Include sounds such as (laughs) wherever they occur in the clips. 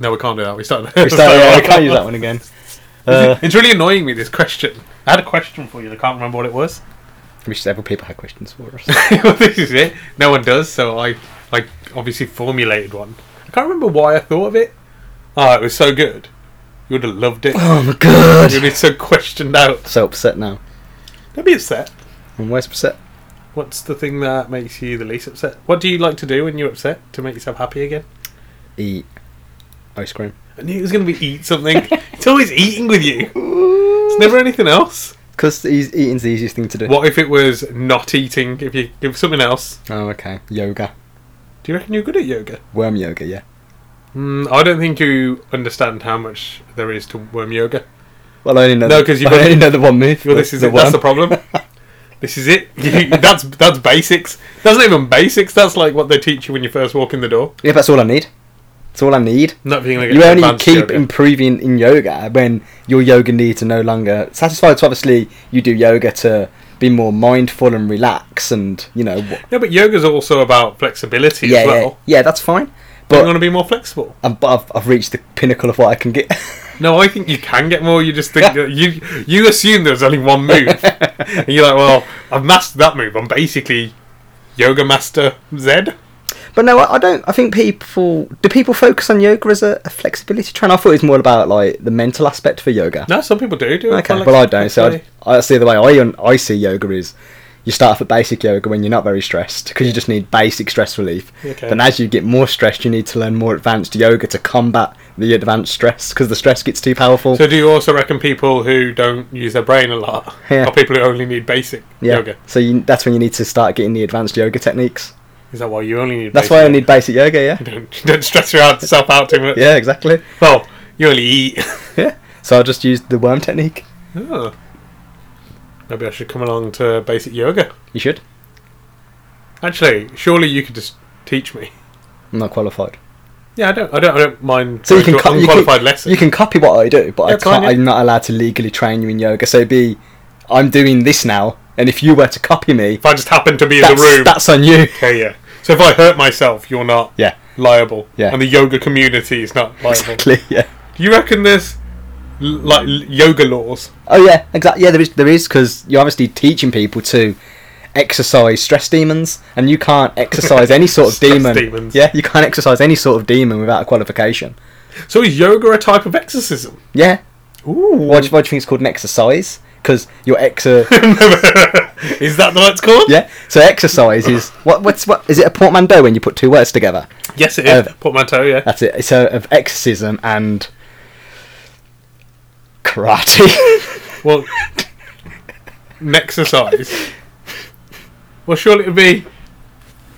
No, we can't do that. We started. We (laughs) start, yeah, I can't use that one again. (laughs) Uh, it's really annoying me, this question. I had a question for you, I can't remember what it was. wish several people had questions for us. (laughs) well, this is it. No one does, so I, I obviously formulated one. I can't remember why I thought of it. Oh, it was so good. You would have loved it. oh my god! You'd be so questioned out. So upset now. Don't be upset. I'm always upset. What's the thing that makes you the least upset? What do you like to do when you're upset to make yourself happy again? Eat ice cream. I knew it was going to be eat something. it's always eating with you. It's never anything else. Because eating's the easiest thing to do. What if it was not eating? If you give something else, Oh, okay. Yoga. do you reckon you're good at yoga? Worm yoga, yeah. Mm, I don't think you understand how much there is to worm yoga. Well, I only know. No, 'cause you've I only know the one move. Well, this is the it. That's the problem. (laughs) this is it. (laughs) You- that's that's basics. That's not even basics. That's like what they teach you when you first walk in the door. Yeah, that's all I need. That's all I need. Not being like You only keep yoga. improving in yoga when your yoga needs are no longer satisfied. So obviously, you do yoga to be more mindful and relax, and you know, wh- Yeah, but yoga's also about flexibility yeah, as well. yeah, that's fine. But you But want to be more flexible. I'm, but I've, I've reached the pinnacle of what I can get. (laughs) No, I think you can get more. You just think that you you assume there's only one move, (laughs) and you're like, well, I've mastered that move. I'm basically yoga master Z. But no, I I don't. I think people do people focus on yoga as a, a flexibility trainer. I thought it was more about like the mental aspect for yoga. No, some people do do. Okay, well I don't. So. I, I see the way I I see yoga is you start off at basic yoga when you're not very stressed because you just need basic stress relief. Okay. Then as you get more stressed, you need to learn more advanced yoga to combat the advanced stress because the stress gets too powerful. So do you also reckon people who don't use their brain a lot Yeah. are people who only need basic yeah. yoga? So you, that's when you need to start getting the advanced yoga techniques. Is that why you only need? Basic That's why I yoga? need basic yoga. Yeah. (laughs) Don't, don't stress yourself out too much. Yeah. Exactly. Well, you only eat. (laughs) Yeah. So I just used the worm technique. oh. Maybe I should come along to basic yoga. You should. Actually, surely you could just teach me. I'm not qualified. Yeah, I don't. I don't. I don't mind. So you can, co- an you, can, unqualified lesson. you can copy what I do, but Yeah, I can't. Yeah. I'm not allowed to legally train you in yoga. So be, I'm doing this now, and if you were to copy me, if I just happen to be in the room, that's on you. okay, yeah. So if I hurt myself, you're not Yeah, liable. Yeah. And the yoga community is not liable. exactly. (laughs) Yeah. Do you reckon there's like yoga laws? Oh yeah, exactly. Yeah, there is. There is because you're obviously teaching people to exercise stress demons, and you can't exercise any (laughs) sort of demon. demons. Yeah, you can't exercise any sort of demon without a qualification. So is yoga a type of exorcism? Yeah. Ooh. Why do, you- why do you think it's called an exercise? Because your exer. (laughs) is that what it's called? yeah. So exercise is (laughs) what? What's what? Is it a portmanteau when you put two words together? Yes, it is. Uh, Portmanteau, yeah. That's it. It's a, of exorcism and karate. (laughs) Well, exercise. Well, surely it would be.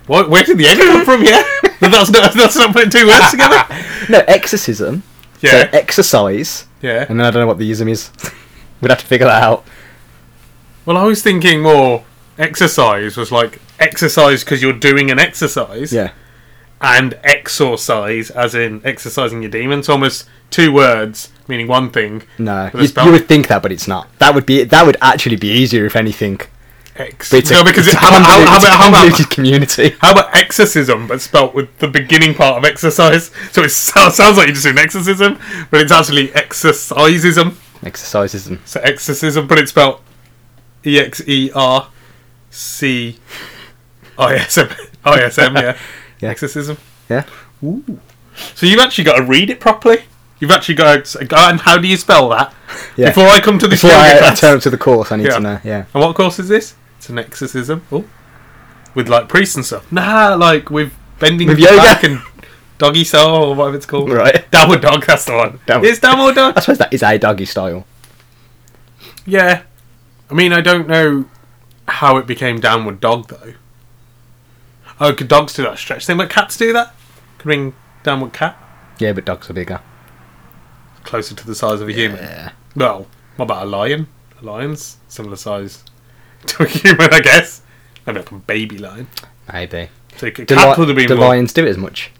What, where did the egg come from? Yeah, that's not that's not putting two words together. no, exorcism. So Yeah, exercise, yeah. and then I don't know what the ism is. We'd have to figure that out. Well, I was thinking more exercise was like exercise because you're doing an exercise, Yeah. and exorcise as in exercising your demons. Almost two words meaning one thing. No, you, spell. you would think that, but it's not. That would be that would actually be easier if anything. Ex- a, no, because it's how, about, how, about how about community. (laughs) how about exorcism, but spelt with the beginning part of exercise? So it sounds, (laughs) sounds like you're just doing exorcism, but it's actually exercisism. Exercisism. So exorcism, but it's spelled E X E R C I S M I S M. Yeah, (laughs) Yeah. exorcism. Yeah. Ooh. So you've actually got to read it properly. You've actually got to go and how do you spell that? Yeah. Before I come to this Before I, I turn up to the course, I need Yeah. to know. Yeah. And what course is this? It's an exorcism. Oh. With like priests and stuff. Nah, like with bending With your yoga? back and doggy style or whatever it's called. (laughs) Right. Downward dog, that's the one. Downward- It's downward (laughs) dog. I suppose that is a doggy style. Yeah. I mean, I don't know how it became downward dog though. Oh, could dogs do that stretch thing? But cats do that. Could bring downward cat Yeah, but dogs are bigger. closer to the size of a human. Yeah. Well, what about a lion? A lion's similar size to a human, I guess. Maybe like a baby lion. Maybe. So Do, li- would have been do more. lions do it as much?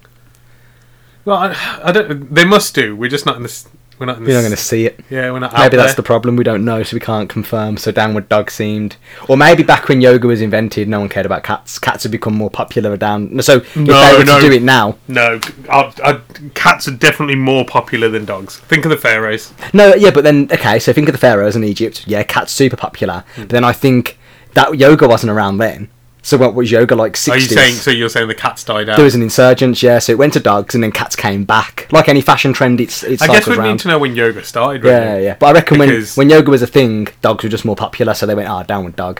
Well, I, I don't. They must do. We're just not in this. We're not in You're not going to see it. Yeah, we're not. out Maybe that's the problem. We don't know, so we can't confirm. So downward dog seemed, or maybe back when yoga was invented, no one cared about cats. Cats have become more popular down. So if No, they were no. to do it now, No, I, I, cats are definitely more popular than dogs. Think of the pharaohs. no, yeah, but then okay. So think of the pharaohs in Egypt. Yeah, cats super popular. Hmm. But then I think that yoga wasn't around then. So what was yoga like? Are you saying? So you're saying the cats died out? there was an insurgence, yeah. So it went to dogs, and then cats came back. Like any fashion trend, it's it's I guess we need to know when yoga started. Yeah, Really. yeah. But I reckon Because- when when yoga was a thing, dogs were just more popular, so they went, ah, downward dog.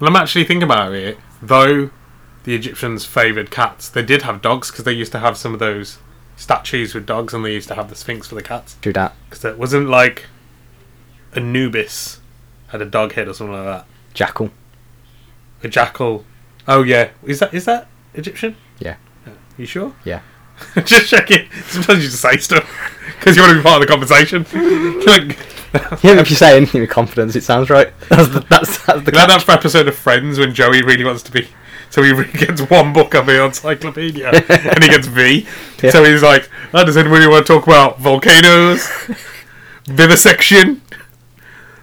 Well, I'm actually thinking about it. Though the Egyptians favoured cats, they did have dogs because they used to have some of those statues with dogs, and they used to have the Sphinx for the cats. Do that. Because it wasn't like Anubis had a dog head or something like that. Jackal. A jackal. Oh yeah, is that is that Egyptian? Yeah. Uh, you sure? Yeah. (laughs) just checking. Sometimes you just say stuff because you want to be part of the conversation. (laughs) like, (laughs) Yeah, if you say anything with confidence, it sounds right. That's the, that's, that's the like that for episode of Friends when Joey really wants to be. So he really gets one book of the encyclopedia and he gets V. Yeah. So he's like, oh, does anybody want to talk about volcanoes, vivisection,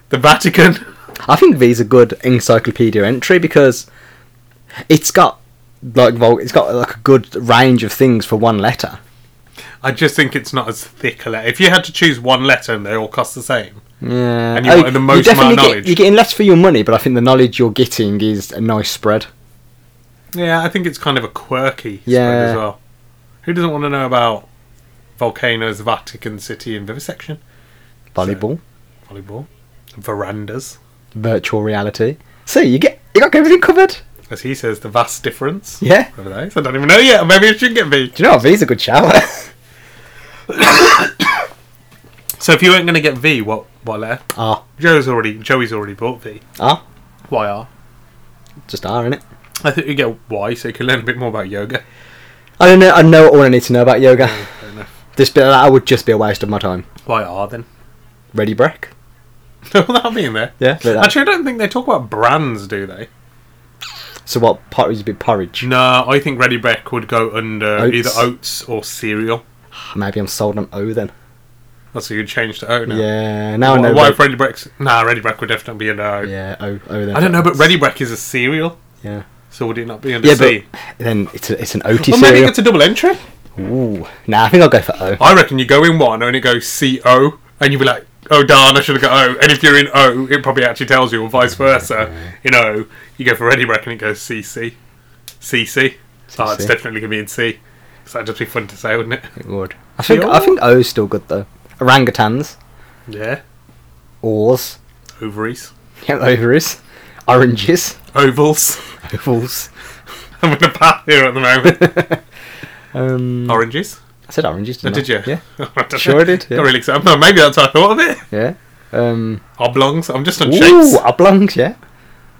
the Vatican? I think V's a good encyclopedia entry because it's got like vol- it's got like a good range of things for one letter. I just think it's not as thick a letter. If you had to choose one letter and they all cost the same, Yeah, And you oh, wanted the most amount of knowledge, get, you're getting less for your money, but I think the knowledge you're getting is a nice spread. yeah, I think it's kind of a quirky spread Yeah. as well. Who doesn't want to know about volcanoes, Vatican City, and vivisection? Volleyball, Volleyball, verandas, virtual reality. See, you get you got everything covered. As he says, the vast difference. Yeah. Over. I don't even know yet. Maybe I should get V. Do you know what? V's a good shower. (laughs) So if you weren't going to get V, what what letter? ah, Joe's already Joey's already bought V. ah, Why R? just R in it. I think you get Y, so you can learn a bit more about yoga. I don't know. I know all I need to know about yoga. Fair enough. This bit that would just be a waste of my time. Why R then? Ready Brek? Well that'll be in there. Yeah. Actually, I don't think they talk about brands, do they? So what? Porridge would be porridge. No, I think Ready Brek would go under Oats. either oats or cereal. (sighs) Maybe I'm sold on O then. That's a you'd change to O now. Yeah. Now I Why, know. why if Ready Brek's nah, Ready Brek would definitely be under O. yeah. O. O then. I don't know, but Ready Brek is a cereal, Yeah. so would it not be under Yeah, C? but then it's a, it's an OT Well, maybe cereal. it's a double entry. Ooh. Nah, I think I'll go for O. I reckon you go in one and it goes C O, and you'd be like, oh darn, I should have got O. And if you're in O, it probably actually tells you, or vice versa. In O, you go for any Brek and it goes CC. CC. C C. Oh, it's definitely going to be in C. So that'd just be fun to say, wouldn't it? It would. I think I Sure. think O's still good though. Orangutans, Yeah. oars, Ovaries. yeah, ovaries, oranges, Ovals. ovals. (laughs) I'm in a path here at the moment. (laughs) Um, Oranges. I said oranges. Oh, Didn't did you? Yeah. (laughs) I Sure know. I did, yeah. Not really excited. No, maybe that's what I thought of it. Yeah. Um, Oblongs. I'm just on ooh, shapes. oblongs. Yeah.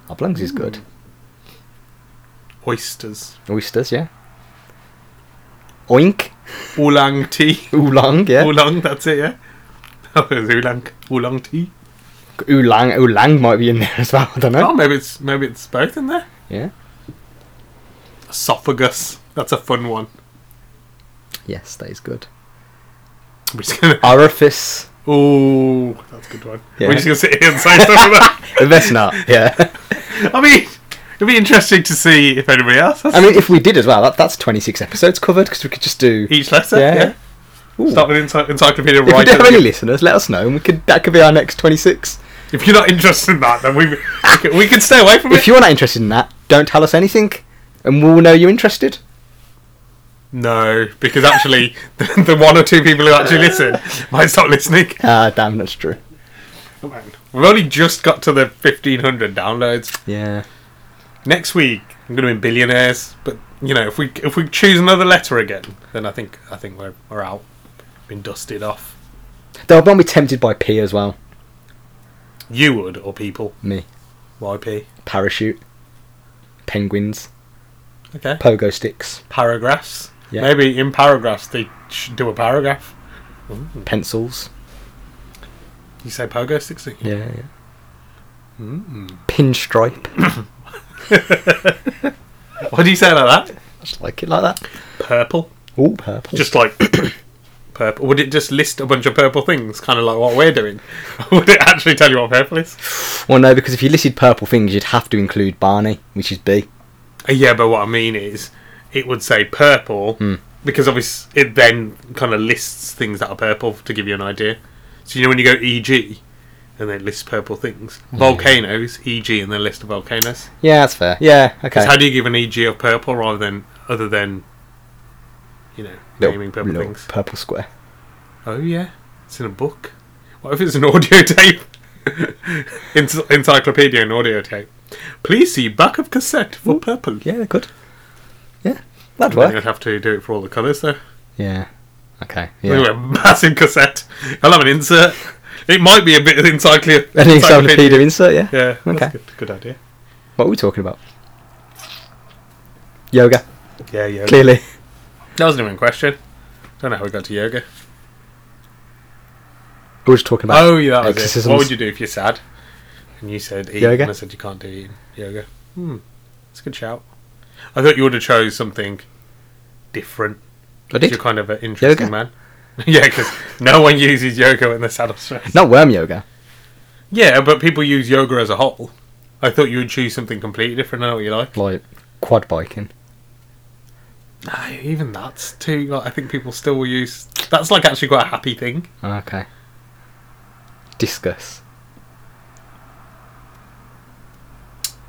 Oblongs is good. Oysters. Oysters. Yeah. Oink. Oolong tea. (laughs) Oolong. Yeah. Oolong, that's it, yeah? (laughs) Oh, it's oolong. Oolong tea. Oolong. Oolong might be in there as well. I don't know. Oh, maybe it's maybe it's both in there. Yeah. Esophagus. That's a fun one. Yes, that is good. We're just gonna. Orifice. Oh, that's a good one. Yeah. We're just gonna sit here and say stuff about. That's (laughs) not. Yeah. I mean, it'd be interesting to see if anybody else has I mean, if we did as well, that, that's 26 episodes covered because we could just do. each letter. Yeah. Yeah. Ooh. Start with ency- encyclopedia If we do have any listeners, let us know, and we could that could be our next 26. If you're not interested in that, then we we can, we can stay away from it. If you're not interested in that, don't tell us anything, and we'll know you're interested. No, because actually, (laughs) the, the one or two people who actually listen (laughs) might stop listening. Ah, damn, that's true. We've only just got to the 1500 downloads. Yeah. Next week, I'm going to be billionaires. But you know, if we if we choose another letter again, then I think I think we're we're out. Been dusted off. They'll be tempted by P as well. You would or people? Me. YP. Parachute. Penguins. Okay. Pogo sticks, Paragraphs. Yeah. Maybe in paragraphs they should do a paragraph. pencils. You say pogo sticks? Yeah, yeah. Mm. Pinstripe. (coughs) (laughs) What do you say like that? I Just like it like that. Purple. Oh, purple. Just like (coughs) purple. Would it just list a bunch of purple things, kind of like what we're doing? (laughs) Would it actually tell you what purple is? well, no, because if you listed purple things, you'd have to include Barney, which is B. Uh, Yeah, but what I mean is, it would say purple Hmm. because obviously it then kind of lists things that are purple to give you an idea. So you know when you go EG and then it lists purple things, volcanoes, EG, and then list of volcanoes. Yeah, that's fair. Yeah, okay. Because how do you give an EG of purple rather than other than you know Little- naming purple things? Purple square. Oh yeah, it's in a book. What if it's an audio (laughs) tape? Ency- Encyclopedia and audio tape. Please see back of cassette for purple. Yeah, they could. Yeah, that'd work. I'd have to do it for all the colours though. Yeah. Okay. Yeah. Anyway, (laughs) massive cassette. I'll have an insert. It might be a bit of encyclopedia. An encyclopedia insert, yeah. Yeah, Okay. good. Good idea. What are we talking about? Yoga, Yeah, yeah. clearly. That wasn't even a question. Don't know how we got to yoga. We were just talking about. Oh, yeah, that was it. exorcisms. What would you do if you're sad? And you said eat, Yoga? and I said you can't do eating. Yoga. Hmm. It's a good shout. I thought you would have chose something different. I did. You're kind of an interesting Yoga? man. (laughs) yeah, because no one uses yoga in the saddle sad or. Not worm yoga. Yeah, but people use yoga as a whole. I thought you would choose something completely different. I know what you like. Like quad biking. Nah, even that's too. Like, I think people still will use. That's like actually quite a happy thing. Okay. Discus.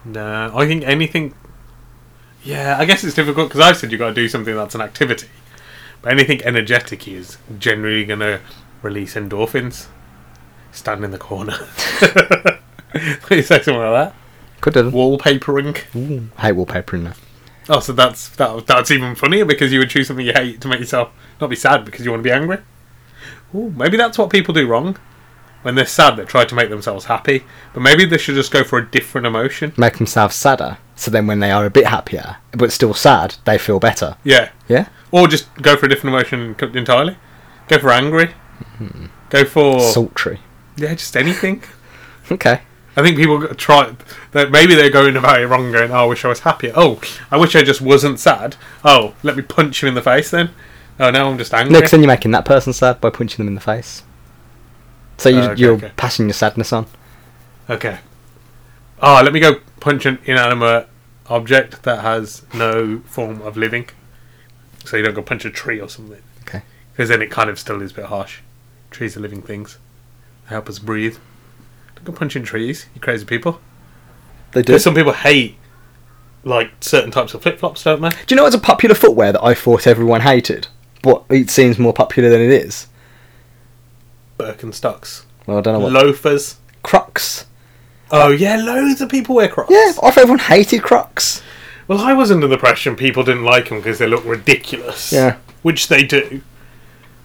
No, I think anything. Yeah, I guess it's difficult because I said you've got to do something that's an activity, but anything energetic is generally going to release endorphins. Stand in the corner. (laughs) you say something like that. Could have. Wallpapering. Ooh, I hate wallpapering now. Oh, so that's that, that's even funnier because you would choose something you hate to make yourself not be sad because you want to be angry. Ooh, maybe that's what people do wrong. When they're sad, they try to make themselves happy, but maybe they should just go for a different emotion. Make themselves sadder, so then when they are a bit happier, but still sad, they feel better. Yeah, Yeah? or just go for a different emotion entirely. Go for angry. Hmm. Go for Sultry. yeah, just anything. (laughs) Okay. I think people try that. Maybe they're going about it wrong, going, "Oh, I wish I was happier." Oh, I wish I just wasn't sad. Oh, let me punch you in the face then. Oh, now I'm just angry. No, because then you're making that person sad by punching them in the face. So you, Oh, okay, you're okay. passing your sadness on. Okay. Oh, let me go punch an inanimate object that has no form of living. So you don't go punch a tree or something. Okay. Because then it kind of still is a bit harsh. Trees are living things. They help us breathe. Don't go punching trees, you crazy people. They do. Some people hate like certain types of flip flops, don't they? Do you know what's a popular footwear that I thought everyone hated? But it seems more popular than it is? Birkenstocks. Well, I don't know what. Loafers. Crocs. Oh yeah, loads of people wear Crocs. Yeah, I thought everyone hated Crocs. Well, I was under the impression people didn't like them because they look ridiculous. Yeah. Which they do.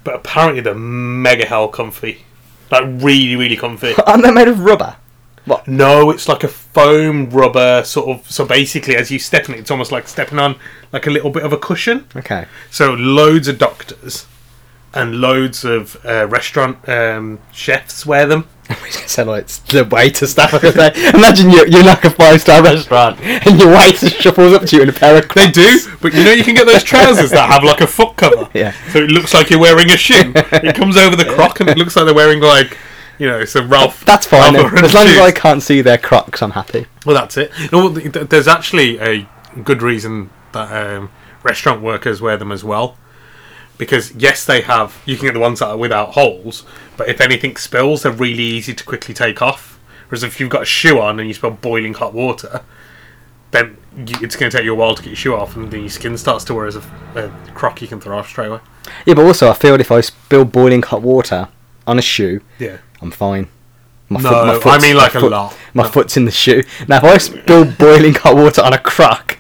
But apparently they're mega hell comfy. Like really, really comfy. (laughs) Aren't they made of rubber? What? no, it's like a foam rubber sort of. So basically, as you step on it, it's almost like stepping on like a little bit of a cushion. Okay. So loads of doctors and loads of uh, restaurant um, chefs wear them. (laughs) I was gonna say like it's the waiter staff. I say, imagine you're, you're like a five star restaurant and your waiter shuffles up to you in a pair of They do, but you know you can get those trousers that have like a foot cover. (laughs) Yeah. So it looks like you're wearing a shoe. (laughs) It comes over the croc and it looks like they're wearing like, you know, some Ralph. That's fine. Ralph As long as. I can't see their Crocs, I'm happy. Well, that's it. No, well, th- th- there's actually a good reason that um, restaurant workers wear them as well. Because yes, they have. You can get the ones that are without holes, but if anything spills, they're really easy to quickly take off. Whereas if you've got a shoe on and you spill boiling hot water, then you, it's going to take you a while to get your shoe off, and then your skin starts to. Whereas a, a crock you can throw off straight away. Yeah, but also I feel if I spill boiling hot water on a shoe, Yeah. I'm fine. My No, my I mean like a foot- lot. My No. foot's in the shoe. Now, if I spill (laughs) boiling hot water on a crock,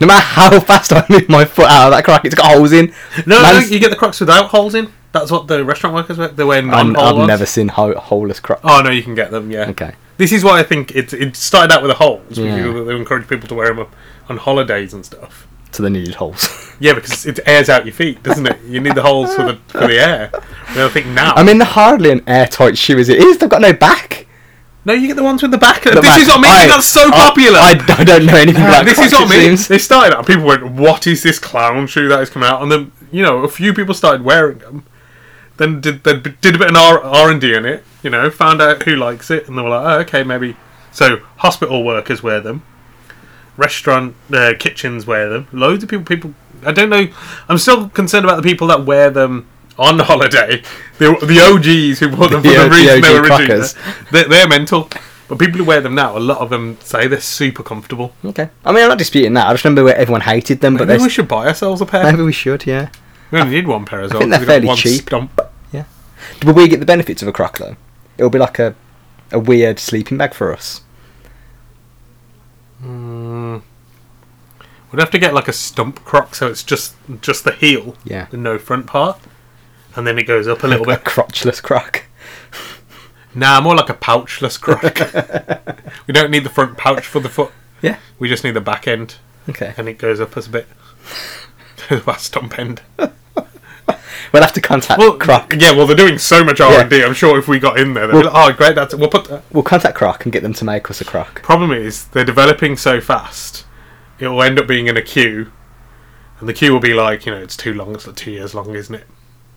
no matter how (laughs) fast I move my foot out of that crock, it's got holes in. No, no, Man's- you get the crocs without holes in. That's what the restaurant workers wear. They wear I'm- non-hole I've ones. never seen ho- holeless crocs. Oh no, you can get them. Yeah. Okay. This is why I think it it started out with the holes. Yeah. because They encourage people to wear them on holidays and stuff. So they needed holes. (laughs) Yeah, because it airs out your feet, doesn't it? You need the holes for the for the air. And I think now. I mean, they're hardly an airtight shoe as it is. They've got no back. No, you get the ones with the back. The this back- is what I mean. I- got so popular. I, I don't know anything Yeah, about this is Crocs, what I mean. seems. They started out. People went, "What is this clown shoe that has come out?" And then you know, a few people started wearing them. Then did they did a bit of R and D in it. You know, found out who likes it, and they were like, "Oh, okay, maybe." So hospital workers wear them. Restaurant uh, kitchens wear them. Loads of people. People. I don't know. I'm still concerned about the people that wear them on holiday. The the OGs who bought them for The the, O- the reason they were originally. They're, they're mental. But people who wear them now, a lot of them say they're super comfortable. Okay. I mean, I'm not disputing that. I just remember where everyone hated them, but Maybe they we should buy ourselves a pair. maybe we should, yeah. We only need one pair as well. think they're fairly cheap. Stump. Will we get the benefits of a croc though? It'll be like a a weird sleeping bag for us. Mm. We'd have to get like a stump croc, so it's just just the heel, Yeah. and no front part, and then it goes up a little A bit. crotchless crack. Nah, more like a pouchless crack. (laughs) we don't need the front pouch for the foot. Yeah. We just need the back end, Okay. and it goes up as a bit. (laughs) the stump end. We'll have to contact Well, Croc. yeah. Well, they're doing so much R and D. I'm sure if we got in there, they'd be like, "Oh, great! That's we'll put." That. We'll contact Croc and get them to make us a croc. Problem is, they're developing so fast, it will end up being in a queue, and the queue will be like, you know, it's too long. It's like two years long, isn't it?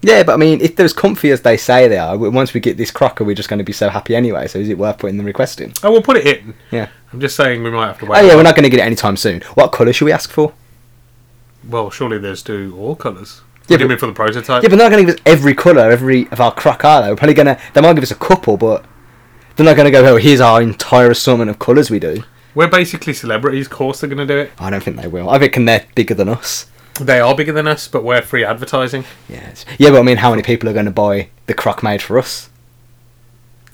Yeah, but I mean, if they're as comfy as they say they are, once we get this crocker, we're just going to be so happy anyway? So is it worth putting the request in? Oh, we'll put it in. Yeah. I'm just saying we might have to wait. Oh yeah, we're not going to get it anytime soon. What colour should we ask for? Well, surely there's do all colours. Yeah, but- mean for the prototype? Yeah, but they're not going to give us every colour, every of our croc, are they? We're probably going to. They might give us a couple, but they're not going to go. Oh, here's our entire assortment of colours we do. We're basically celebrities. Of course, they're going to do it. I don't think they will. I reckon they're bigger than us. They are bigger than us, but we're free advertising. Yes. Yeah, but I mean, how many people are going to buy the croc made for us?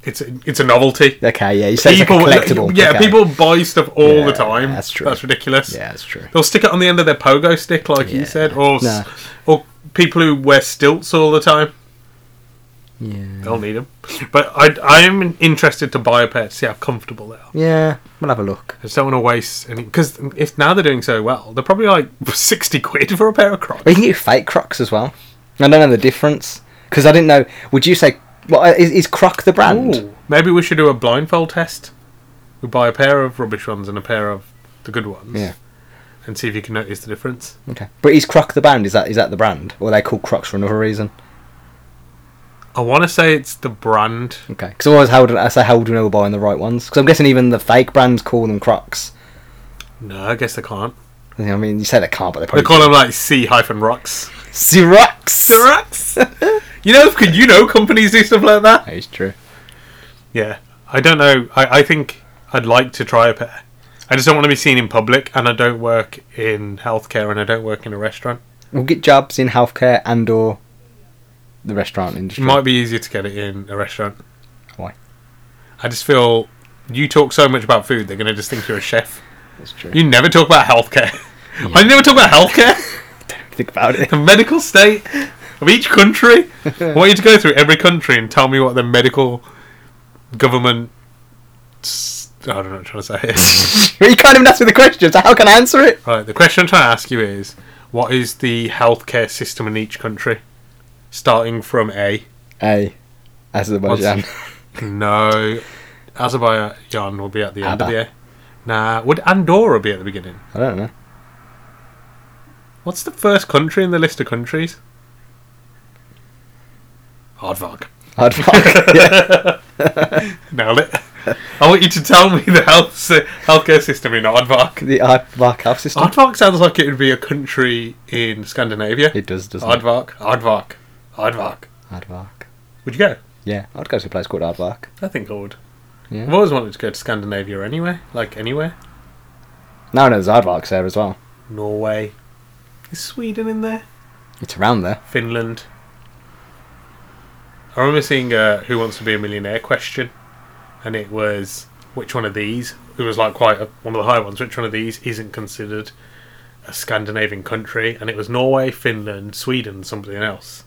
It's a, it's a novelty. Okay, yeah, you say People, it's like a collectible. yeah, okay. people buy stuff all Yeah, the time. that's true. That's ridiculous. Yeah, that's true. They'll stick it on the end of their pogo stick, like Yeah. you said, or No. or people who wear stilts all the time. Yeah. They'll need them. But I I am interested to buy a pair to see how comfortable they are. Yeah, we'll have a look. I just don't want to waste any because if now they're doing so well, they're probably like (laughs) sixty quid for a pair of Crocs. We can get fake crocs as well. I don't know the difference because I didn't know. Would you say what uh, is, is Croc the brand? Ooh, maybe we should do a blindfold test. We buy a pair of rubbish ones and a pair of the good ones. Yeah. And see if you can notice the difference. Okay, but is Croc the brand? Is that is that the brand, or are they called Crocs for another reason? I want to say it's the brand. Okay, because always how do I say how do we know we're buying the right ones? Because I'm guessing even the fake brands call them Crocs. No, I guess they can't. I mean, you say they can't, but they They probably call them like C hyphen rocks. Xerox. Rocks. C rocks. (laughs) you know, could you know companies do stuff like that? It's true. Yeah, I don't know. I, I think I'd like to try a pair. I just don't want to be seen in public, and I don't work in healthcare, and I don't work in a restaurant. We'll get jobs in healthcare and or the restaurant It industry. might be easier to get it in a restaurant. Why? I just feel you talk so much about food, they're going to just think you're a chef. That's true. You never talk about healthcare. I never talk about healthcare. Don't think about it. the medical state of each country. (laughs) I want you to go through every country and tell me what the medical government. I don't know what I'm trying to say. (laughs) here. you can't even ask me the question, so how can I answer it? right, the question I'm trying to ask you is what is the healthcare system in each country? Starting from A. A. Azerbaijan. (laughs) No. Azerbaijan will be at the end of the A. Nah, would Andorra be at the beginning? I don't know. What's the first country in the list of countries? Aardvark. I'd (laughs) yeah. (laughs) Nailed it. I want you to tell me the health si- healthcare system in Aardvark. The Aardvark health system. Aardvark sounds like it would be a country in Scandinavia. It does, doesn't it? Aardvark, Aardvark, Aardvark. Aardvark. Would you go? Yeah, I'd go to a place called Aardvark. I think I would. Yeah. I've always wanted to go to Scandinavia anyway, like anywhere. Now I know there's Aardvarks there as well. Norway. Is Sweden in there? It's around there. Finland. I remember seeing uh, Who Wants to Be a Millionaire question, and it was which one of these? It was like quite a, one of the high ones. Which one of these isn't considered a Scandinavian country? And it was Norway, Finland, Sweden, something else.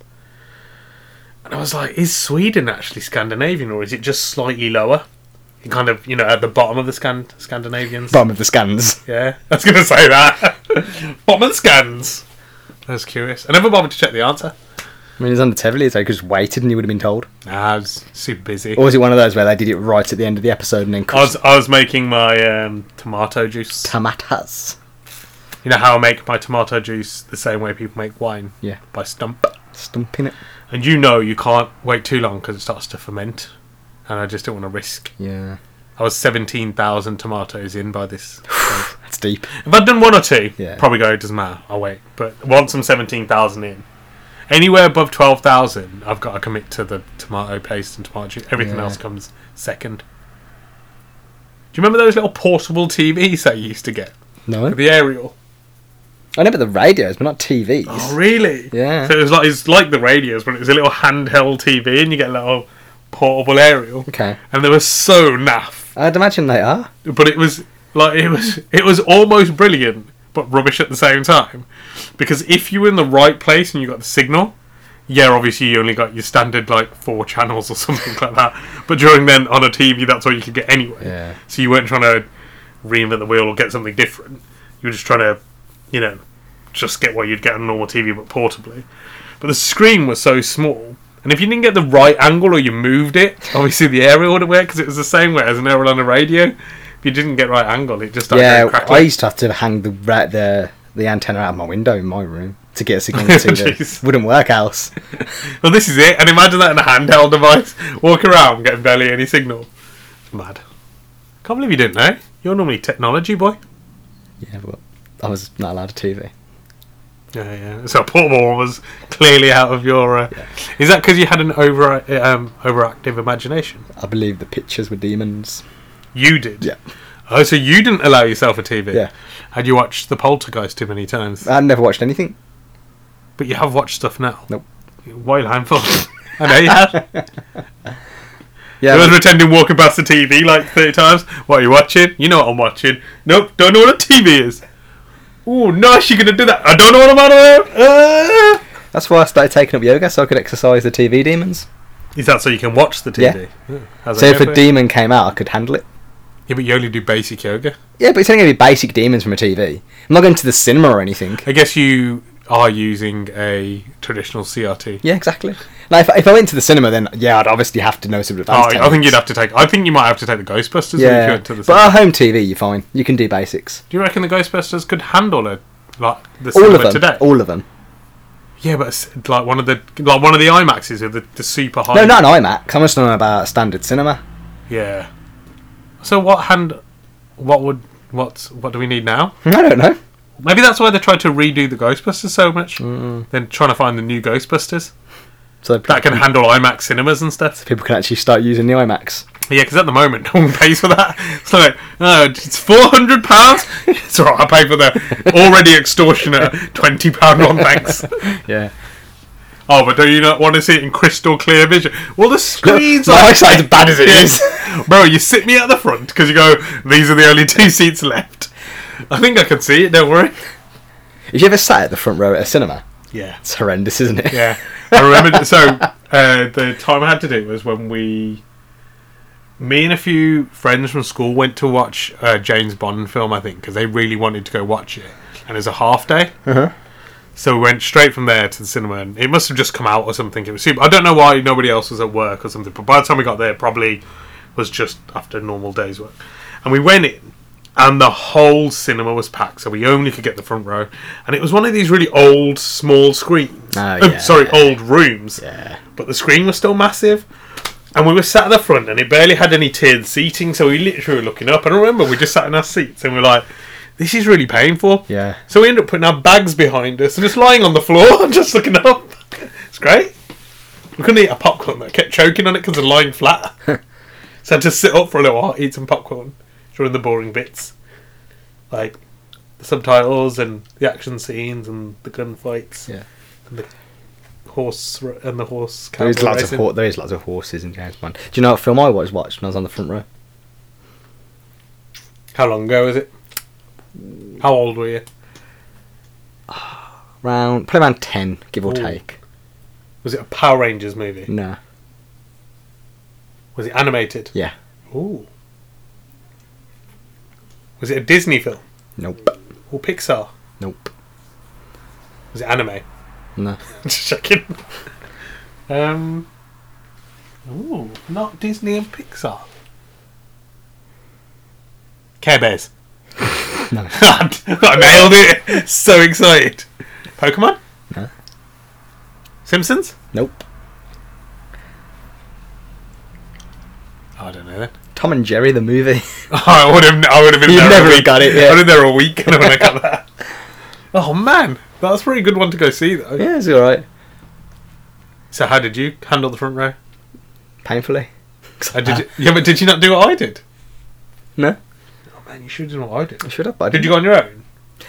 And I was like, is Sweden actually Scandinavian, or is it just slightly lower? kind of, you know, at the bottom of the Scan- Scandinavians. Bottom of the scans. Yeah, (laughs) I was going to say that. bottom of the scans. I was curious. I never bothered to check the answer. I mean, it's under Teverley, so he could just waited and you would have been told. Nah, I was super busy. Or was it one of those where they did it right at the end of the episode and then I was I was making my um, tomato juice. tomatoes? You know how I make my tomato juice the same way people make wine Yeah, by stump. stumping it. And you know you can't wait too long because it starts to ferment, and I just don't want to risk. Yeah, I was seventeen thousand tomatoes in by this. (sighs) that's deep. if I'd done one or two, Yeah. probably go. It doesn't matter. I'll wait. But once I'm seventeen thousand in, anywhere above twelve thousand, I've got to commit to the tomato paste and tomato juice. Everything Yeah. else comes second. Do you remember those little portable TVs that you used to get? No, The aerial. I remember the radios, but not TVs. Oh, really? Yeah. So it was like it's like the radios, but it was a little handheld TV, and you get a little portable aerial, Okay, and they were so naff. I'd imagine they are. But it was like it was it was almost brilliant, but rubbish at the same time. Because if you were in the right place and you got the signal, yeah, obviously you only got your standard like four channels or (laughs) something like that. But during then on a TV, that's all you could get anyway. Yeah. So you weren't trying to reinvent the wheel or get something different. You were just trying to, you know, just get what you'd get on a normal TV but portably. But the screen was so small. And if you didn't get the right angle or you moved it, (laughs) obviously the aerial wouldn't work because it was the same way as an aerial on a radio. If you didn't get right angle, it just started Yeah. I used to have to hang the the the antenna out of my window in my room to get a signal TV. (laughs) Wouldn't work else. (laughs) Well, this is it. And imagine that in a handheld device. Walk around getting barely any signal. It's mad. Can't believe you didn't know. You're normally technology boy. Yeah, but I was not allowed a TV. Yeah, yeah. So (laughs) portable one was clearly out of your. Uh, Is that because you had an over um, overactive imagination? I believe the pictures were demons. You did. Yeah. Oh, so you didn't allow yourself a TV? Yeah. Had you watched The Poltergeist too many times? I never watched anything. But you have watched stuff now. Nope. Why lying for? I know you have. Yeah, You was pretending walking past the TV like 30 times. What are you watching? You know what I'm watching. Nope, don't know what a TV is. Oh, no, you're going to do that. I don't know what I'm on about. Uh. that's why I started taking up yoga so I could exercise the TV demons. Is that so you can watch the TV? Yeah. How's So if a for demon came out, I could handle it. Yeah, but you only do basic yoga. Yeah, but it's only going to be basic demons from a TV. I'm not going to the cinema or anything. I guess you are using a traditional CRT. Yeah, exactly. Like if, if I went to the cinema, then yeah, I'd obviously have to know some of them. Oh. I think you'd have to take. I think you might have to take the Ghostbusters if you Yeah, went to the. but cinema. at home TV, you're fine. You can do basics. do you reckon the Ghostbusters could handle it like the All cinema of them. today? All of them. Yeah, but like one of the like one of the IMAXs with the, the super high. No, not an IMAX. I'm just talking about standard cinema. Yeah. So what hand? What would what's what do we need now? (laughs) I don't know. Maybe that's why they tried to redo the Ghostbusters so much. Mm. Then trying to find the new Ghostbusters So that can handle IMAX cinemas and stuff. people can actually start using the IMAX. Yeah, because at the moment no one pays for that. It's like, oh, it's four hundred pounds. (laughs) It's alright. I pay for the already extortionate twenty pound one. Thanks. (laughs) Yeah. Oh, but do you not want to see it in crystal clear vision? Well, the screens my are eyesight's as bad as it (laughs) is. Bro, you sit me at the front because you go. These are the only two seats left. I think I can see it. Don't worry. Have you ever sat at the front row at a cinema? Yeah. It's horrendous, isn't it? Yeah, I remember. so uh, the time I had to do it was when we, me and a few friends from school went to watch a James Bond film. I think because they really wanted to go watch it, and it was a half day. Uh-huh. So we went straight from there to the cinema, and it must have just come out or something. It was super. I don't know why nobody else was at work or something, but by the time we got there, probably was just after normal day's work. And we went in, and the whole cinema was packed, so we only could get the front row. And it was one of these really old, small screens. Oh, Oh, yeah. sorry, old rooms. Yeah. But the screen was still massive. And we were sat at the front, and it barely had any tiered seating, so we literally were looking up. And I remember we just sat in our seats, and we are like, "This is really painful." Yeah. So we ended up putting our bags behind us and just lying on the floor and (laughs) just looking up. It's great. We couldn't eat a popcorn though. Kept choking on it because of lying flat. (laughs) so I had to sit up for a little while, eat some popcorn during the boring bits, like the subtitles and the action scenes and the gunfights. Yeah. And the horse r- and the horse. There is cowboy lots of racing. hor- there is lots of horses in James Bond. Do you know what film I was watched when I was on the front row? How long ago was it? How old were you? (sighs) Round probably around ten, give or Ooh. take. Was it a Power Rangers movie? No. Was it animated? Yeah. Ooh. Was it a Disney film Nope. or Pixar? Nope. Was it anime? No. (laughs) Just checking. Um. Ooh, not Disney and Pixar. Care Bears. (laughs) No. (laughs) I nailed it. So excited. Pokemon. No. Simpsons. Nope. Oh, I don't know then. Tom and Jerry the movie. (laughs) Oh, I would have. I would have been. There never a have week. got it, yeah. I have been there a week when I got that. (laughs) Oh man, that's a pretty good one to go see though. yeah, it's all right. So how did you handle the front row? Painfully. (laughs) Uh, did you, yeah, but did you not do what I did? No, Oh man, you should have done what I did. I should have. But I Did you go on your own?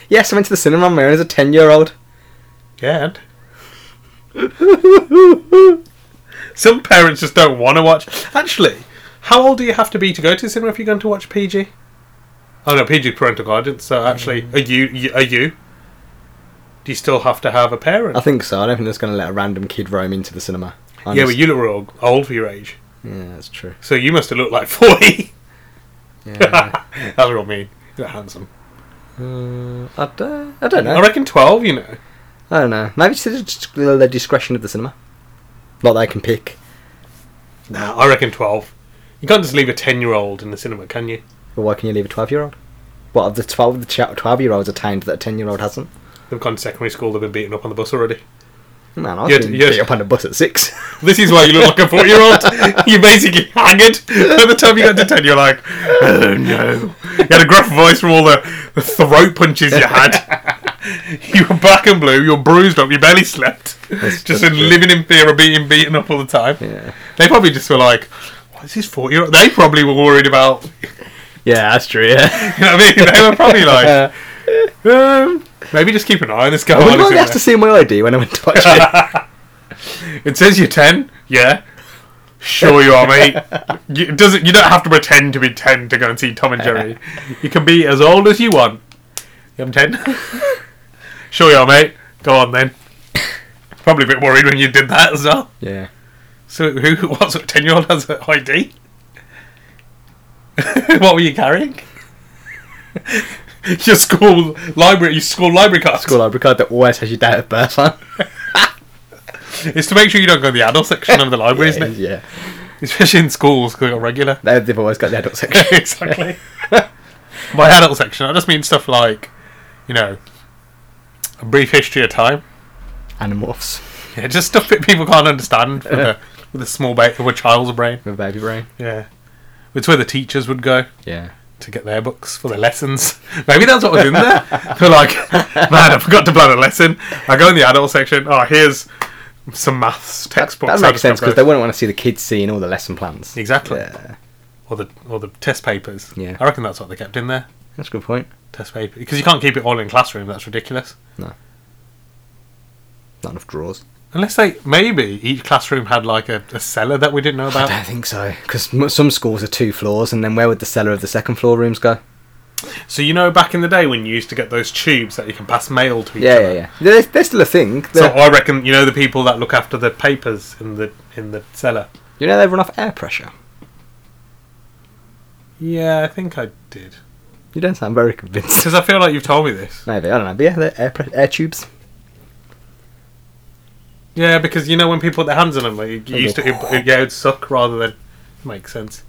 Yes, I went to the cinema on my own as a ten-year-old. Yeah. And some parents just don't want to watch. Actually, how old do you have to be to go to the cinema if you're going to watch PG? Oh no, PG parental guidance. So actually, are you, are you? Do you still have to have a parent? I think so. I don't think they're going to let a random kid roam into the cinema. yeah, Honest- but you look real old for your age. Yeah, that's true. So you must have looked like (laughs) forty. Yeah. (laughs) That's real mean. You look handsome. uh, I, don't, I don't know. I reckon twelve. You know. I don't know. Maybe it's just the discretion of the cinema. Not that I can pick. No, I reckon twelve. You can't just leave a ten-year-old in the cinema, can you? But why can you leave a twelve-year-old? What of the 12, 12 year olds attained that a ten-year-old hasn't. They've gone to secondary school. They've been beaten up on the bus already. Man, I Yeah, was yeah. beat up on the bus at six. (laughs) This is why you look like a (laughs) four-year-old. you're basically haggard. By the time you got to ten, you're like, oh no. You had a gruff voice from all the, the throat punches you had. (laughs) you were black and blue. You're bruised up. You barely slept. That's- just that's in living in fear of being beaten up all the time. yeah. They probably just were like, what is this four-year-old? They probably were worried about. (laughs) Yeah, that's true. Yeah. (laughs) You know what I mean? They were probably like, (laughs) um, maybe just keep an eye on this guy. I wouldn't in have to there." see my ID when I went to watch it. It says you're ten. Yeah. Sure you are, mate. You, doesn't you don't have to pretend to be ten to go and see Tom and Jerry. You can be as old as you want. I'm ten. sure you are, mate. Go on then. Probably a bit worried when you did that as well. yeah. So who (laughs) what sort of ten year old has an ID? (laughs) what were you carrying? (laughs) your school library your school library card. School library card that always has your date of birth on. It's to make sure you don't go to the adult section of the library, isn't it? Yeah. Especially in schools, because they're regular. They- They've always got the adult section. exactly. By adult section, I just mean stuff like, you know, a brief history of time. Animorphs Yeah, just stuff that people can't understand with, a, with a small ba- with a child's brain. with a baby brain. Yeah, it's where the teachers would go Yeah. to get their books for their lessons. (laughs) Maybe that's what was in there. (laughs) They're like, man, I forgot to plan a lesson. I go in the adult section. Oh, here's some maths textbooks. That I'll makes sense because they wouldn't want to see the kids seeing all the lesson plans. exactly, Yeah. or the or the test papers. Yeah. I reckon that's what they kept in there. That's a good point. Test paper because you can't keep it all in classroom. That's ridiculous. No. Not enough drawers. Unless they maybe each classroom had like a, a cellar that we didn't know about. I don't think so because some schools are two floors, and then where would the cellar of the second floor rooms go? So you know, back in the day when you used to get those tubes that you can pass mail to each Yeah, other. yeah, yeah. They're, they're still a thing. So They're- I reckon you know the people that look after the papers in the in the cellar. you know they run off air pressure. Yeah, I think I did You don't sound very convinced. (laughs) because I feel like you've told me this. Maybe I don't know. But yeah, they're air, pre- air tubes. Yeah, because you know when people put their hands on them, like, you used to it, yeah, it'd suck rather than makes sense.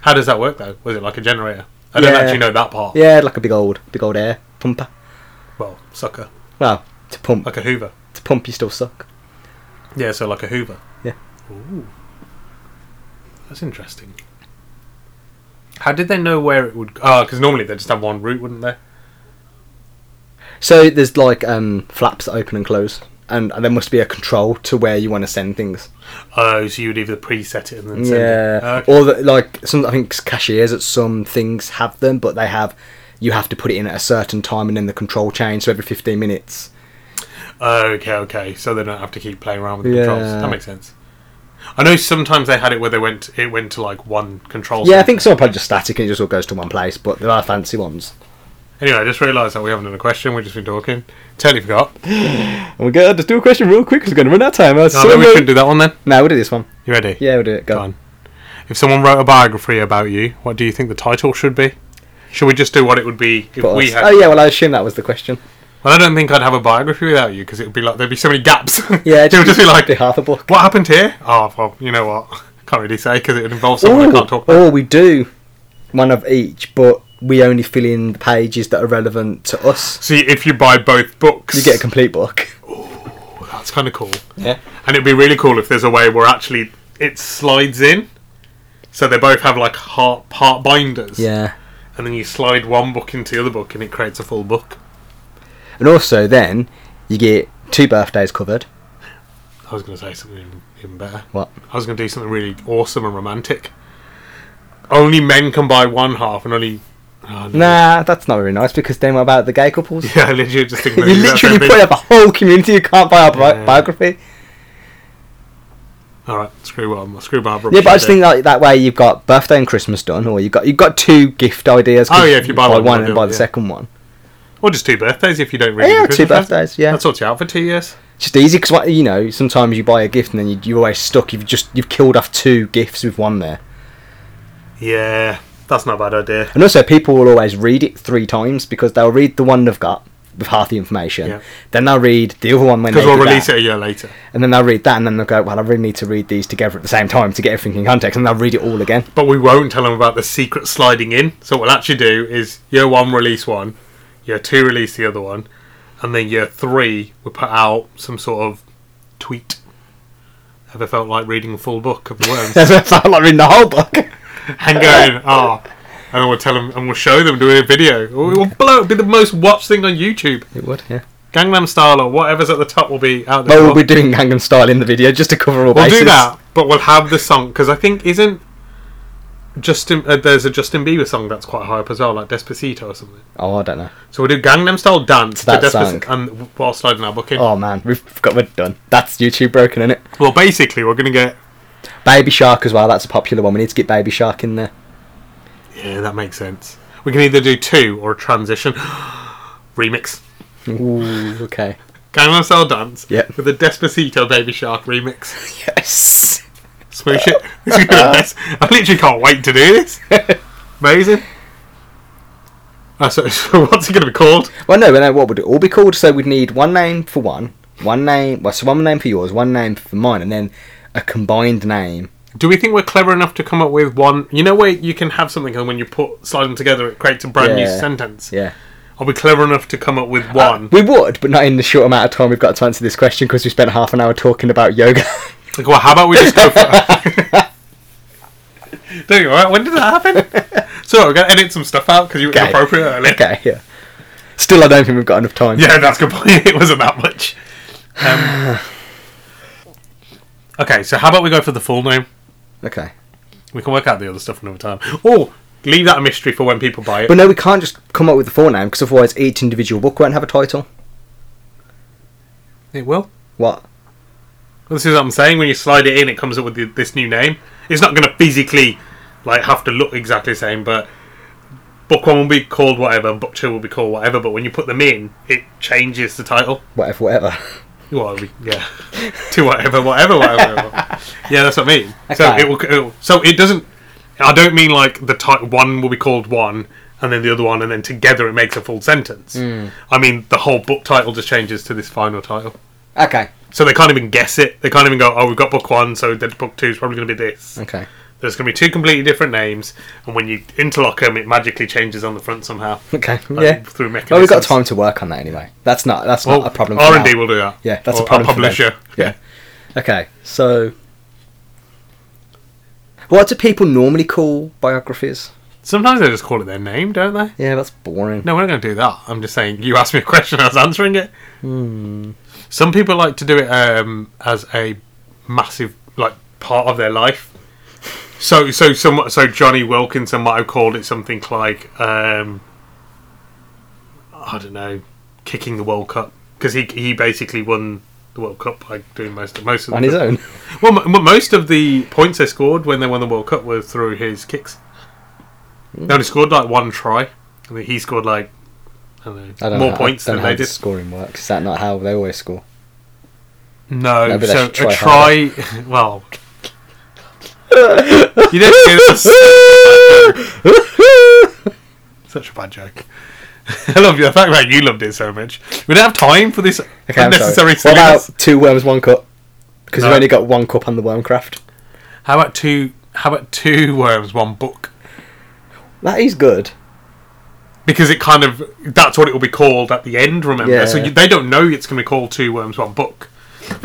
How does that work though? Was it like a generator? I don't Yeah. actually know that part. Yeah, like a big old, big old air pumper. Well, sucker, Well, to pump, like a Hoover. to pump, you still suck. Yeah, so like a Hoover. Yeah. Ooh. That's interesting. How did they know where it would? Oh, because normally they just have one route, wouldn't they? So there's like um, flaps that open and close, and, and there must be a control to where you want to send things. Oh, so you would either preset it and then send Yeah, it. Okay. or the, like some I think cashiers at some things have them, but they have you have to put it in at a certain time and then the control change. So every fifteen minutes. Okay, okay. So they don't have to keep playing around with the controls. That makes sense. I know sometimes they had it where they went. It went to like one control. Yeah, I think some are probably just static and it just all goes to one place, but there are fancy ones. Anyway, I just realised that we haven't done a question. We've just been talking. Totally forgot. (gasps) We're gonna just do a question real quick we're gonna run out of time. Uh, no, maybe we shouldn't do that one then. No, we'll do this one. You ready? Yeah, we'll do it. Go. Go on. If someone wrote a biography about you, what do you think the title should be? Should we just do what it would be if we us- had? Oh yeah, well I assume that was the question. Well, I don't think I'd have a biography without you because it would be like there'd be so many gaps. (laughs) Yeah, it would just be like, be half a book. what happened here? Oh, well, you know what? (laughs) Can't really say because it would involve someone I can't talk about. oh, we do one of each, but we only fill in the pages that are relevant to us. See, if you buy both books, You get a complete book. that's kind of cool. Yeah. And it'd be really cool if there's a way where actually it slides in, so they both have like heart part binders. Yeah. And then you slide one book into the other book, and it creates a full book. And also then you get two birthdays covered. I was going to say something even better. What? I was going to do something really awesome and romantic. Only men can buy one half, and only. Oh, no. Nah, that's not very nice because then what about the gay couples? (laughs) Yeah, I literally just think you literally put up a whole community who can't buy our bi- Yeah. biography. All right, screw Bob, screw Barbara. Yeah, but I just think like that way you've got birthday and Christmas done, or you've got you've got two gift ideas. Oh, yeah, if you buy one, one and buy it, the yeah. second one. or just two birthdays if you don't really. Yeah, do two birthdays. Yeah, That sorts you out for two years. Just easy because you know sometimes you buy a gift and then you, you're always stuck. You've just you've killed off two gifts with one there. Yeah, that's not a bad idea. And also, people will always read it three times because they'll read the one they've got with half the information. Yeah. Then they'll read the other one when they Because we'll release that. it a year later. and then they'll read that, and then they'll go, "Well, I really need to read these together at the same time to get everything in context." And they'll read it all again. But we won't tell them about the secret sliding in. So what we'll actually do is year one release one, year two release the other one, and then year three we put out some sort of tweet. Ever felt like reading a full book of the worms? (laughs) Ever felt like reading the whole book. (laughs) and going, ah, and then we'll tell them and we'll show them doing a video. It will blow. It'll be the most watched thing on YouTube. It would, yeah. Gangnam Style or whatever's at the top will be out there. Well, we'll be doing Gangnam Style in the video just to cover all We'll bases. do that, but we'll have the song because I think isn't Justin. Uh, there's a Justin Bieber song that's quite high up as well, like Despacito or something. Oh, I don't know. So we'll do Gangnam Style dance to That to song. And while sliding our book in. Oh man, we've got it done. That's YouTube broken, isn't it? Well, basically, we're gonna get. Baby Shark as well. That's a popular one. We need to get Baby Shark in there. Yeah, that makes sense. We can either do two or a transition (gasps) remix. Ooh, okay. Gangnam Style dance Yep. with a Despacito Baby Shark remix. (laughs) Yes. Smoosh it. (laughs) It's gonna be the best. I literally can't wait to do this. (laughs) Amazing. Uh, so, so what's it going to be called? Well, no, but no, what would it all be called? So we'd need one name for one, one name. Well, so one name for yours, one name for mine, and then a combined name. Do we think we're clever enough to come up with one? You know where you can have something and when you put slide them together, it creates a brand new Yeah. sentence. Yeah. Are we clever enough to come up with one? We would, but not in the short amount of time we've got to answer this question because we spent half an hour talking about yoga. Like, (laughs) well, how about we just go for? (laughs) There you are. When did that happen? (laughs) so we're gonna edit some stuff out because you were Okay. inappropriate earlier. okay, yeah. Still, I don't think we've got enough time. Yeah, that's a good point. It wasn't that much. Um, (sighs) okay, so how about we go for the full name? Okay. We can work out the other stuff another time. Or leave that a mystery for when people buy it. But no, we can't just come up with the full name because otherwise each individual book won't have a title. it will. What? This is what I'm saying. When you slide it in, it comes up with the, this new name. It's not going to physically like have to look exactly the same, but book one will be called whatever, and book two will be called whatever. But when you put them in, it changes the title. Whatever, whatever. (laughs) Well, yeah, (laughs) to whatever, whatever, whatever. (laughs) yeah, that's what I mean. So it will. It'll, so it doesn't. I don't mean like the type one will be called one, and then the other one, and then together it makes a full sentence. Hmm. I mean the whole book title just changes to this final title. Okay. So they can't even guess it. They can't even go, oh, we've got book one, so then book two is probably going to be this. Okay. There's going to be two completely different names, and when you interlock them, it magically changes on the front somehow. Okay. Like, yeah. Through mechanisms. Well, we've got time to work on that anyway. That's not. That's Well, not a problem. R and D will do that. Yeah, that's Or a problem. Our publisher. Yeah. Okay. So, what do people normally call biographies? Sometimes they just call it their name, don't they? Yeah, that's boring. No, we're not going to do that. I'm just saying. You asked me a question, I was answering it. Hmm. Some people like to do it um, as a massive like part of their life. So, so, some, so Jonny Wilkinson might have called it something like, um, I don't know, kicking the World Cup because he he basically won the World Cup by doing most of most of On the, his own. (laughs) Well, m- m- most of the points they scored when they won the World Cup were through his kicks. They only scored like one try. I mean, he scored like I don't know, I don't more know, points I don't than know they the did. scoring works. Is that not how they always score? No, Maybe so should try a try. (laughs) well, you don't do this. Such a bad joke. I love you. The fact that you loved it so much. We don't have time for this Okay, unnecessary. What about two worms, one cup? Because No. we've only got one cup on the Wormcraft. How about two? How about two worms, one book? That is good. Because it kind of that's what it will be called at the end. Remember, Yeah. so you, they don't know it's going to be called two worms, one book.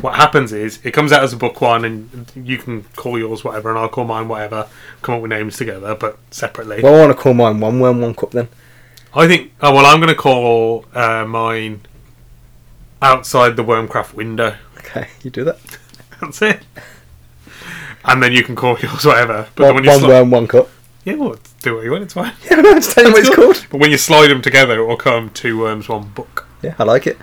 What happens is it comes out as a book one, and you can call yours whatever, and I'll call mine whatever. Come up with names together, but separately. Well, I want to call mine one worm, one cup then. I think. Oh well, I'm going to call uh, mine outside the Wormcraft window. Okay, you do that. (laughs) That's it. And then you can call yours whatever. But One, when you one sli- worm, one cup. yeah, well, do what you want. It's fine. (laughs) Yeah, no, it's telling you what it's called. But when you slide them together, it will come two worms, one book. Yeah, I like it.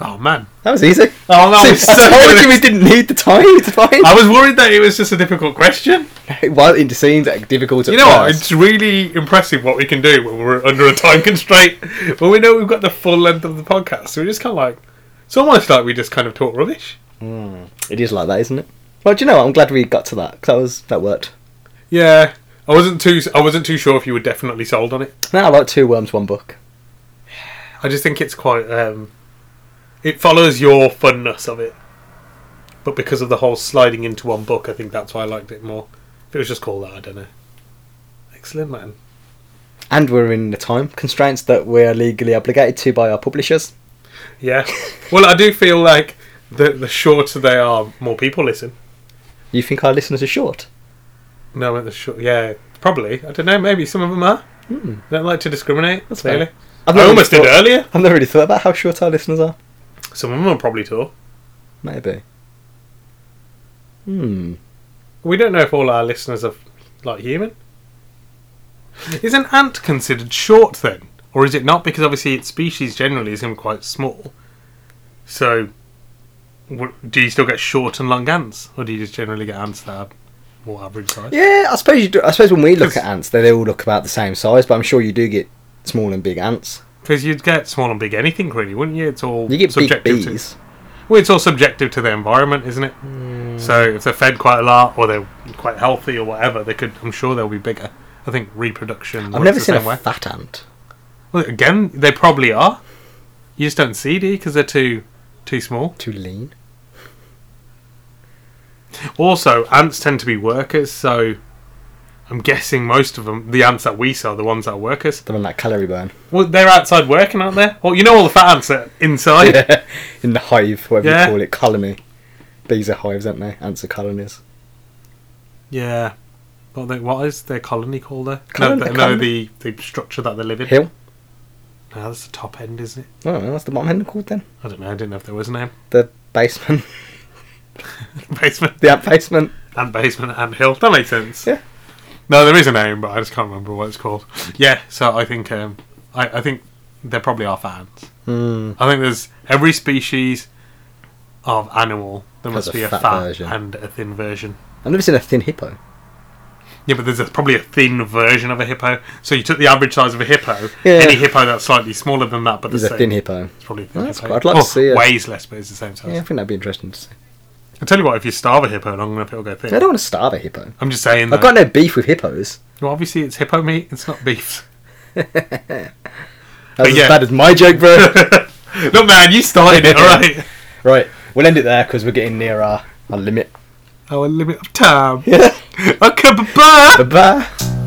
Oh man. That was easy. Oh, that See, was I told you we didn't need the time to find. I was worried that it was just a difficult question. Well, it seems difficult You know what? It's really impressive what we can do when we're under a time constraint. When we know we've got the full length of the podcast, so we're just kind of like, it's almost like we just kind of talk rubbish. It is like that, isn't it? Well, do you know what? I'm glad we got to that. that was that worked. Yeah, I wasn't too. I wasn't too sure if you were definitely sold on it. Now I like two worms, one book. I just think it's quite. Um, it follows your funness of it, but because of the whole sliding into one book, I think that's why I liked it more. If it was just called that, I don't know. Excellent, man. And we're in the time constraints that we're legally obligated to by our publishers. Yeah. well, I do feel like the the shorter they are, more people listen. You think our listeners are short? No, the short. Yeah, probably. I don't know. Maybe some of them are. Hmm. They don't like to discriminate. That's fair. I've I almost really did earlier. I've never really thought about how short our listeners are. Some of them are probably tall. Maybe. Hmm. We don't know if all our listeners are like human. Is an ant considered short then, or is it not? Because obviously its species generally is quite small. So, what, do you still get short and long ants, or do you just generally get ants that are more average size? Yeah, I suppose you do. I suppose when we look at ants, they, they all look about the same size, but I'm sure you do get small and big ants. Because you'd get small and big anything, really, wouldn't you? It's all You get big subjective to- Well, it's all subjective to the environment, isn't it? Hmm. So if they're fed quite a lot, or they're quite healthy, or whatever, they could. I'm sure they'll be bigger. I think reproduction. I've works never the seen a same way. fat ant. Well, again, they probably are. You just don't see, do Because they're too too small. Too lean. Also, ants tend to be workers, so I'm guessing most of them, the ants that we saw, the ones that are workers, They're on that calorie burn. well, they're outside working, aren't they? Well, you know all the fat ants are inside. (laughs) In the hive, whatever Yeah. you call it, colony. Bees are hives, aren't they? Ants are colonies. Yeah. What, they, what is their colony called there? Colony- no, the, no the, the structure that they live in. Hill? No, that's the top end, isn't it? Oh, I don't what's the bottom end called then? I don't know. I didn't know if there was a name. The basement. (laughs) Basement, the ant basement. and basement, and hill. That makes sense. Yeah. No, there is a name, but I just can't remember what it's called. Yeah, so I think um, I, I think there probably are fans. Hmm. I think there's every species of animal. There Has must a be a fat fat, version. and a thin version. I've never seen a thin hippo. Yeah, but there's a, probably a thin version of a hippo. So you took the average size of a hippo, Yeah. any hippo that's slightly smaller than that, but the There's a same. thin hippo. It's probably a thin that's hippo. quite- I'd like to Oh, see it. Weighs less, but it's the same size. Yeah, I think that'd be interesting to see. I tell you what, if you starve a hippo long enough, it'll go thin. I don't want to starve a hippo. I'm just saying. I've got no beef with hippos. Well, obviously, it's hippo meat. It's not beef. (laughs) That was yeah. as bad as my joke, bro. (laughs) Look, man, you started it. All right. (laughs) right, we'll end it there because we're getting near our, our limit. Our limit of time. Yeah. Okay, bye bye. Bye bye.